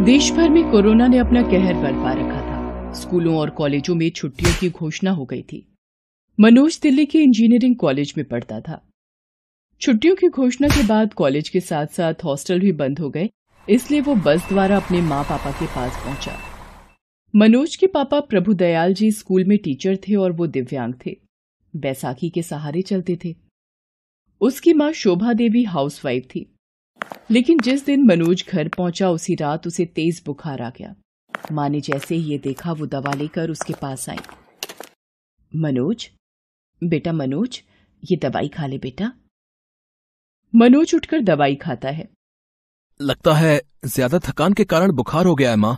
देश भर में कोरोना ने अपना कहर बरपा रखा था। स्कूलों और कॉलेजों में छुट्टियों की घोषणा हो गई थी। मनोज दिल्ली के इंजीनियरिंग कॉलेज में पढ़ता था। छुट्टियों की घोषणा के बाद कॉलेज के साथ साथ हॉस्टल भी बंद हो गए, इसलिए वो बस द्वारा अपने माँ पापा के पास पहुँचा। मनोज के पापा प्रभु दयाल जी स्कूल में टीचर थे और वो दिव्यांग थे। बैसाखी के सहारे चलते थे। उसकी माँ शोभा देवी हाउसवाइफ थी। लेकिन जिस दिन मनोज घर पहुँचा उसी रात उसे तेज बुखार आ गया। माँ ने जैसे ही ये देखा वो दवा लेकर उसके पास आई। मनोज? बेटा मनोज ये दवाई खा ले बेटा। मनोज उठकर दवाई खाता है। लगता है ज़्यादा थकान के कारण बुखार हो गया है माँ।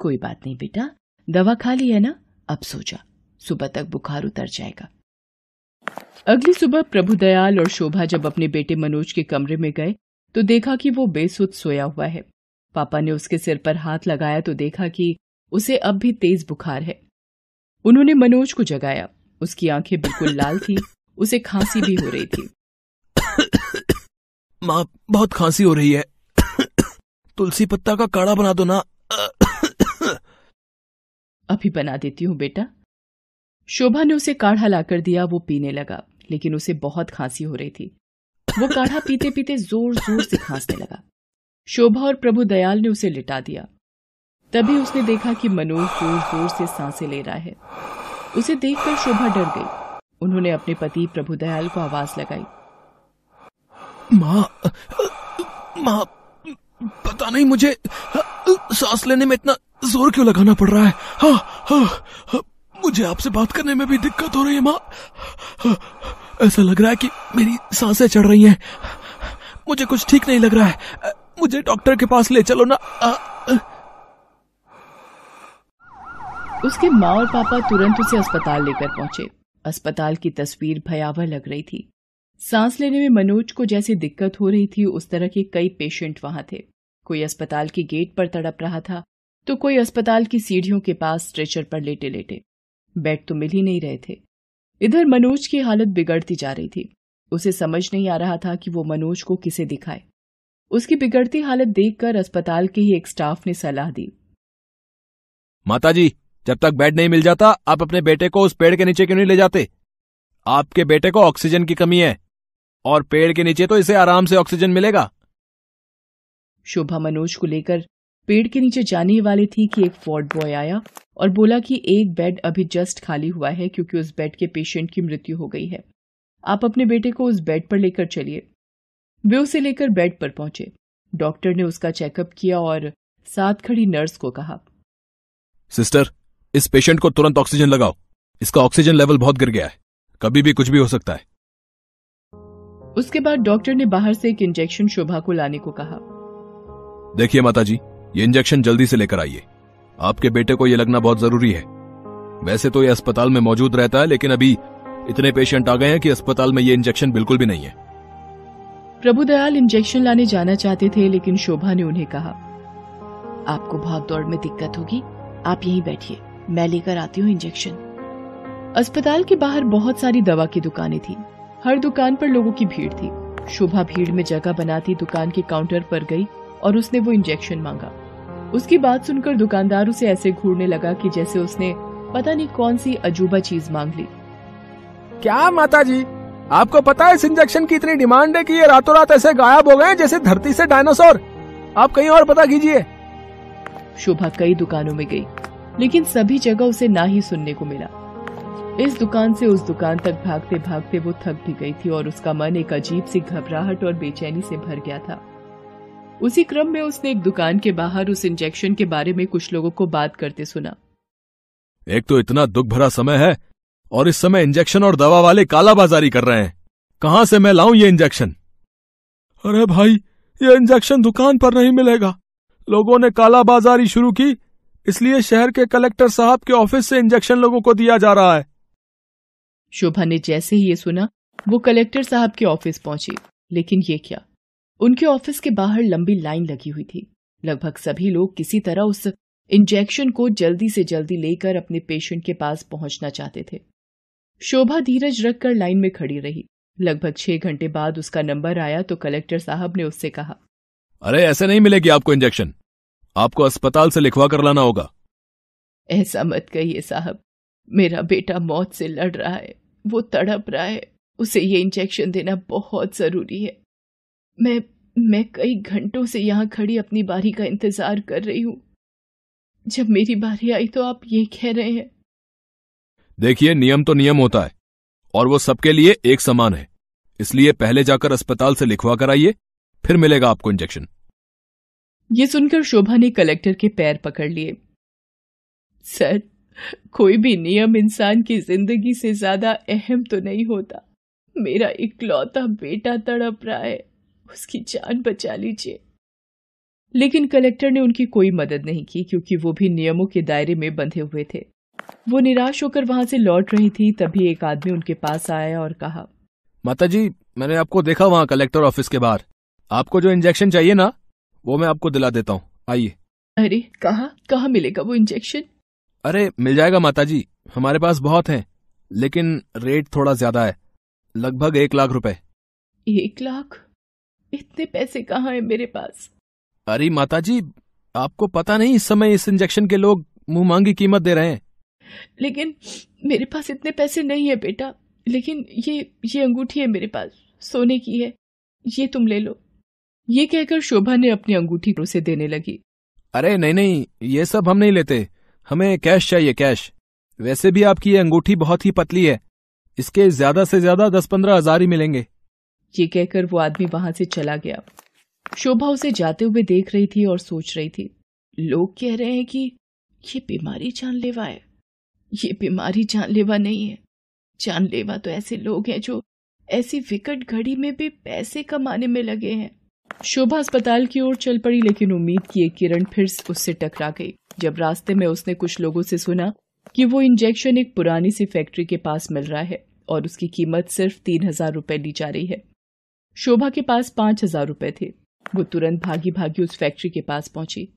कोई बात नहीं बेटा दवा खा ली है ना? अब सो जा सुबह तक बुखार उतर जाएगा। अगली सुबह प्रभुदयाल और शोभा जब अपने बेटे मनोज के कमरे में गए तो देखा कि वो बेसुध सोया हुआ है। पापा ने उसके सिर पर हाथ लगाया तो देखा कि उसे अब भी तेज बुखार है। उन्होंने मनोज को जगाया। उसकी आँखें बिल्कुल लाल थी। उसे खांसी भी हो रही थी। माँ बहुत खांसी हो रही है। तुलसी पत्ता का काढ़ा बना दो ना। अभी बना देती हूँ बेटा। शोभा ने उसे काढ़ा लाकर दिया वो पीने लगा लेकिन उसे बहुत खांसी हो रही थी। वो काढ़ा पीते पीते ज़ोर ज़ोर से खांसने लगा। शोभा और प्रभु दयाल ने उसे लिटा दिया। तभी उसने देखा कि मनोज ज़ोर ज़ोर से साँसें ले रहा है। उसे देखकर शोभा डर गई। उन्होंने अपने पति प्रभु दयाल को आवाज़ लगाई। माँ माँ पता नहीं मुझे सांस लेने में इतना ज़ोर क्यों लगाना पड़ रहा है? हाँ, हाँ, हाँ, मुझे आपसे बात करने में भी दिक्कत हो रही है माँ। ऐसा लग रहा है कि मेरी साँसें चढ़ रही हैं। मुझे कुछ ठीक नहीं लग रहा है। मुझे डॉक्टर के पास ले चलो ना। उसके माँ और पापा तुरंत उसे अस्पताल लेकर पहुँचे। अस्पताल की तस्वीर भयावह लग रही थी। सांस लेने में मनोज को जैसी दिक्कत हो रही थी, उस तरह के कई पेशेंट वहाँ थे। कोई अस्पताल के गेट पर तड़प रहा था तो कोई अस्पताल की सीढ़ियों के पास स्ट्रेचर पर लेटे लेटे बेड तो मिल ही नहीं रहे थे। इधर मनोज की हालत बिगड़ती जा रही थी। उसे समझ नहीं आ रहा था कि वो मनोज को किसे दिखाए। उसकी बिगड़ती हालत देखकर अस्पताल के ही एक स्टाफ ने सलाह दी। माताजी जब तक बेड नहीं मिल जाता आप अपने बेटे को उस पेड़ के नीचे क्यों नहीं ले जाते? आपके बेटे को ऑक्सीजन की कमी है और पेड़ के नीचे तो इसे आराम से ऑक्सीजन मिलेगा। शोभा मनोज को लेकर पेड़ के नीचे जाने वाली थी कि एक वार्ड बॉय आया और बोला कि एक बेड अभी जस्ट खाली हुआ है क्योंकि उस बेड के पेशेंट की मृत्यु हो गई है। आप अपने बेटे को उस बेड पर लेकर चलिए। वे उसे लेकर बेड पर पहुँचे। डॉक्टर ने उसका चेकअप किया और साथ खड़ी नर्स को कहा सिस्टर इस पेशेंट को तुरंत ऑक्सीजन लगाओ। इसका ऑक्सीजन लेवल बहुत गिर गया है। कभी भी कुछ भी हो सकता है. उसके बाद डॉक्टर ने बाहर से एक इंजेक्शन शोभा को लाने को कहा। देखिए माताजी ये इंजेक्शन जल्दी से लेकर आइए। आपके बेटे को ये लगना बहुत ज़रूरी है। वैसे तो ये अस्पताल में मौजूद रहता है, लेकिन अभी इतने पेशेंट आ गए हैं कि अस्पताल में ये इंजेक्शन बिल्कुल भी नहीं है। प्रभुदयाल इंजेक्शन लाने जाना चाहते थे, लेकिन शोभा ने उन्हें कहा, आपको भाग दौड़ में दिक्कत होगी, आप यहीं बैठिए, मैं लेकर आती हूँ इंजेक्शन अस्पताल के बाहर बहुत सारी दवा की दुकानें थी। हर दुकान पर लोगों की भीड़ थी। शोभा भीड़ में जगह बनाती दुकान के काउंटर पर गई। और उसने वो इंजेक्शन मांगा। उसकी बात सुनकर दुकानदार उसे ऐसे घूरने लगा कि जैसे उसने पता नहीं कौन सी अजूबा चीज़ मांग ली। क्या माता जी आपको पता है इस इंजेक्शन की इतनी डिमांड है कि ये रातों रात ऐसे गायब हो गए जैसे धरती से डायनासोर आप कहीं और पता कीजिए। शोभा कई दुकानों में गई लेकिन सभी जगह उसे ना ही सुनने को मिला। इस दुकान से उस दुकान तक भागते भागते वो थक भी गई थी और उसका मन एक अजीब सी घबराहट और बेचैनी से भर गया था। उसी क्रम में उसने एक दुकान के बाहर उस इंजेक्शन के बारे में कुछ लोगों को बात करते सुना। एक तो इतना दुख भरा समय है और इस समय इंजेक्शन और दवा वाले कालाबाजारी कर रहे हैं। कहाँ से मैं लाऊं ये इंजेक्शन अरे भाई ये इंजेक्शन दुकान पर नहीं मिलेगा। लोगों ने कालाबाजारी शुरू की इसलिए शहर के कलेक्टर साहब के ऑफ़िस से इंजेक्शन लोगों को दिया जा रहा है। शोभा ने जैसे ही ये सुना वो कलेक्टर साहब के ऑफ़िस पहुँची। लेकिन ये क्या? उनके ऑफ़िस के बाहर लंबी लाइन लगी हुई थी। लगभग सभी लोग किसी तरह उस इंजेक्शन को जल्दी से जल्दी लेकर अपने पेशेंट के पास पहुँचना चाहते थे। शोभा धीरज रखकर लाइन में खड़ी रही। लगभग छह घंटे बाद उसका नंबर आया तो कलेक्टर साहब ने उससे कहा अरे ऐसे नहीं मिलेगी आपको इंजेक्शन। आपको अस्पताल से लिखवा कर लाना होगा। ऐसा मत कहिए साहब मेरा बेटा मौत से लड़ रहा है वो तड़प रहा है। उसे ये इंजेक्शन देना बहुत ज़रूरी है। मैं मैं कई घंटों से यहाँ खड़ी अपनी बारी का इंतज़ार कर रही हूँ। जब मेरी बारी आई तो आप ये कह रहे हैं। देखिए नियम तो नियम होता है और वो सबके लिए एक समान है। इसलिए पहले जाकर अस्पताल से लिखवा कर आइए फिर मिलेगा आपको इंजेक्शन। ये सुनकर शोभा ने कलेक्टर के पैर पकड़ लिए। सर कोई भी नियम इंसान की ज़िंदगी से ज़्यादा अहम तो नहीं होता। मेरा इकलौता बेटा तड़प रहा है। उसकी जान बचा लीजिए। लेकिन कलेक्टर ने उनकी कोई मदद नहीं की क्योंकि वो भी नियमों के दायरे में बंधे हुए थे। वो निराश होकर वहाँ से लौट रही थी तभी एक आदमी उनके पास आया और कहा माता जी मैंने आपको देखा वहाँ कलेक्टर ऑफ़िस के बाहर। आपको जो इंजेक्शन चाहिए ना वो मैं आपको दिला देता हूँ। आइए। अरे कहा कहा मिलेगा वो इंजेक्शन? अरे मिल जाएगा माता जी हमारे पास बहुत हैं लेकिन रेट थोड़ा ज़्यादा है लगभग एक लाख रुपए। एक लाख? इतने पैसे कहाँ हैं मेरे पास? अरे माता जी आपको पता नहीं इस समय इस इंजेक्शन के लोग मुँह मांगी कीमत दे रहे हैं। लेकिन मेरे पास इतने पैसे नहीं है बेटा। लेकिन ये ये अंगूठी है मेरे पास सोने की है। ये तुम ले लो। ये कहकर शोभा ने अपनी अंगूठी उसे देने लगी। अरे नहीं नहीं ये सब हम नहीं लेते। हमें कैश चाहिए कैश वैसे भी आपकी ये अंगूठी बहुत ही पतली है। इसके ज़्यादा से ज़्यादा दस पंद्रह हज़ार ही मिलेंगे। ये कहकर वो आदमी वहाँ से चला गया। शोभा उसे जाते हुए देख रही थी और सोच रही थी, लोग कह रहे हैं कि ये बीमारी जानलेवा है। ये बीमारी जानलेवा नहीं है। जानलेवा तो ऐसे लोग हैं जो ऐसी विकट घड़ी में भी पैसे कमाने में लगे हैं। शोभा अस्पताल की ओर चल पड़ी, लेकिन उम्मीद की एक किरण फिर उससे टकरा गई। जब रास्ते में उसने कुछ लोगों से सुना कि वो इंजेक्शन एक पुरानी सी फैक्ट्री के पास मिल रहा है और उसकी कीमत सिर्फ़ तीन हज़ार रुपए ली जा रही है शोभा के पास पाँच हज़ार रुपए थे। वो तुरंत भागी भागी उस फैक्ट्री के पास पहुँची।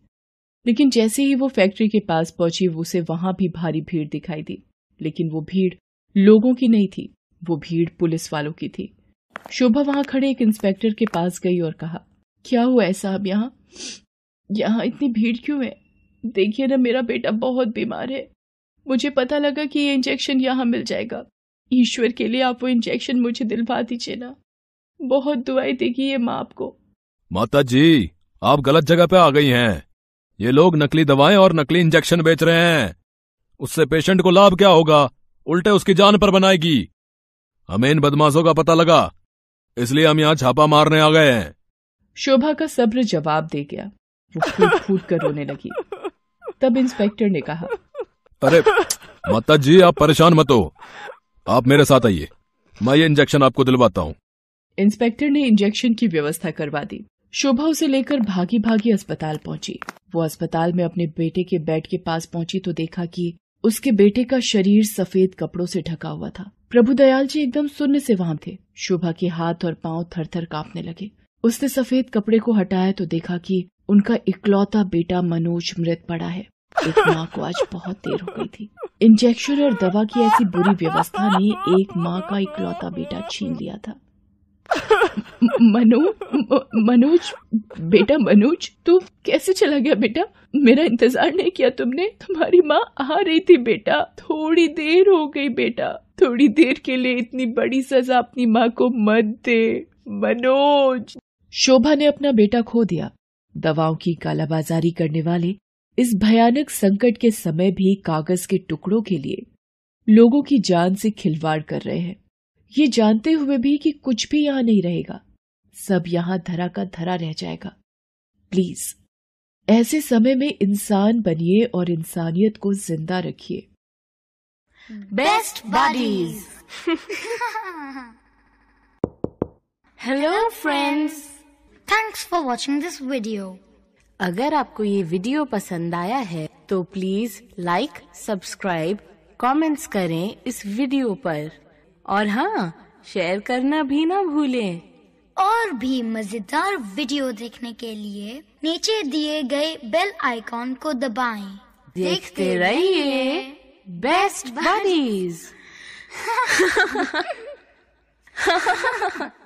लेकिन जैसे ही वो फैक्ट्री के पास पहुँची उसे वहाँ भी भारी भीड़ दिखाई दी। लेकिन वो भीड़ लोगों की नहीं थी, वो भीड़ पुलिस वालों की थी। शोभा वहाँ खड़े एक इंस्पेक्टर के पास गई और कहा, क्या हुआ है साहब यहाँ? यहाँ इतनी भीड़ क्यों है? देखिए ना, मेरा बेटा बहुत बीमार है। मुझे पता लगा कि ये इंजेक्शन यहाँ मिल जाएगा। ईश्वर के लिए आप वो इंजेक्शन मुझे दिलवा दीजिए ना। बहुत दुआई देगी ये माँ आपको। माता जी आप गलत जगह पे आ गई हैं। ये लोग नकली दवाएँ और नकली इंजेक्शन बेच रहे हैं। उससे पेशेंट को लाभ क्या होगा? उल्टे उसकी जान पर बनाएगी। हमें इन बदमाशों का पता लगा। इसलिए हम यहाँ छापा मारने आ गए हैं। शोभा का सब्र जवाब दे गया। वो फूट फूट कर रोने लगी। तब इंस्पेक्टर ने कहा अरे माता जी आप परेशान मत हो। आप मेरे साथ आइए। मैं ये इंजेक्शन आपको दिलवाता हूँ। इंस्पेक्टर ने इंजेक्शन की व्यवस्था करवा दी। शोभा उसे लेकर भागी भागी अस्पताल पहुँची। वो अस्पताल में अपने बेटे के बेड के पास पहुँची तो देखा कि उसके बेटे का शरीर सफ़ेद कपड़ों से ढका हुआ था। प्रभु दयाल जी एकदम शून्य से वहाँ थे। शोभा के हाथ और पाँव थर थर कांपने लगे। उसने सफ़ेद कपड़े को हटाया तो देखा कि उनका इकलौता बेटा मनोज मृत पड़ा है। एक माँ को आज बहुत देर हो गई थी। इंजेक्शन और दवा की ऐसी बुरी व्यवस्था ने एक माँ का इकलौता बेटा छीन लिया था। मनो मनोज, बेटा मनोज, तू कैसे चला गया बेटा? मेरा इंतज़ार नहीं किया तुमने। तुम्हारी माँ आ रही थी बेटा। थोड़ी देर हो गई बेटा। थोड़ी देर के लिए इतनी बड़ी सजा अपनी माँ को मत दे, मनोज। शोभा ने अपना बेटा खो दिया। दवाओं की कालाबाजारी करने वाले इस भयानक संकट के समय भी कागज़ के टुकड़ों के लिए लोगों की जान से खिलवाड़ कर रहे हैं। ये जानते हुए भी कि कुछ भी यहाँ नहीं रहेगा। सब यहाँ धरा का धरा रह जाएगा। प्लीज़ ऐसे समय में इंसान बनिए और इंसानियत को ज़िंदा रखिए। Best buddies hello friends thanks for watching this video अगर आपको ये वीडियो पसंद आया है तो प्लीज़ लाइक सब्सक्राइब कमेंट्स करें इस वीडियो पर। और हाँ शेयर करना भी ना भूलें। और भी मज़ेदार वीडियो देखने के लिए नीचे दिए गए बेल आइकॉन को दबाएँ। देखते रहिए। Best buddies.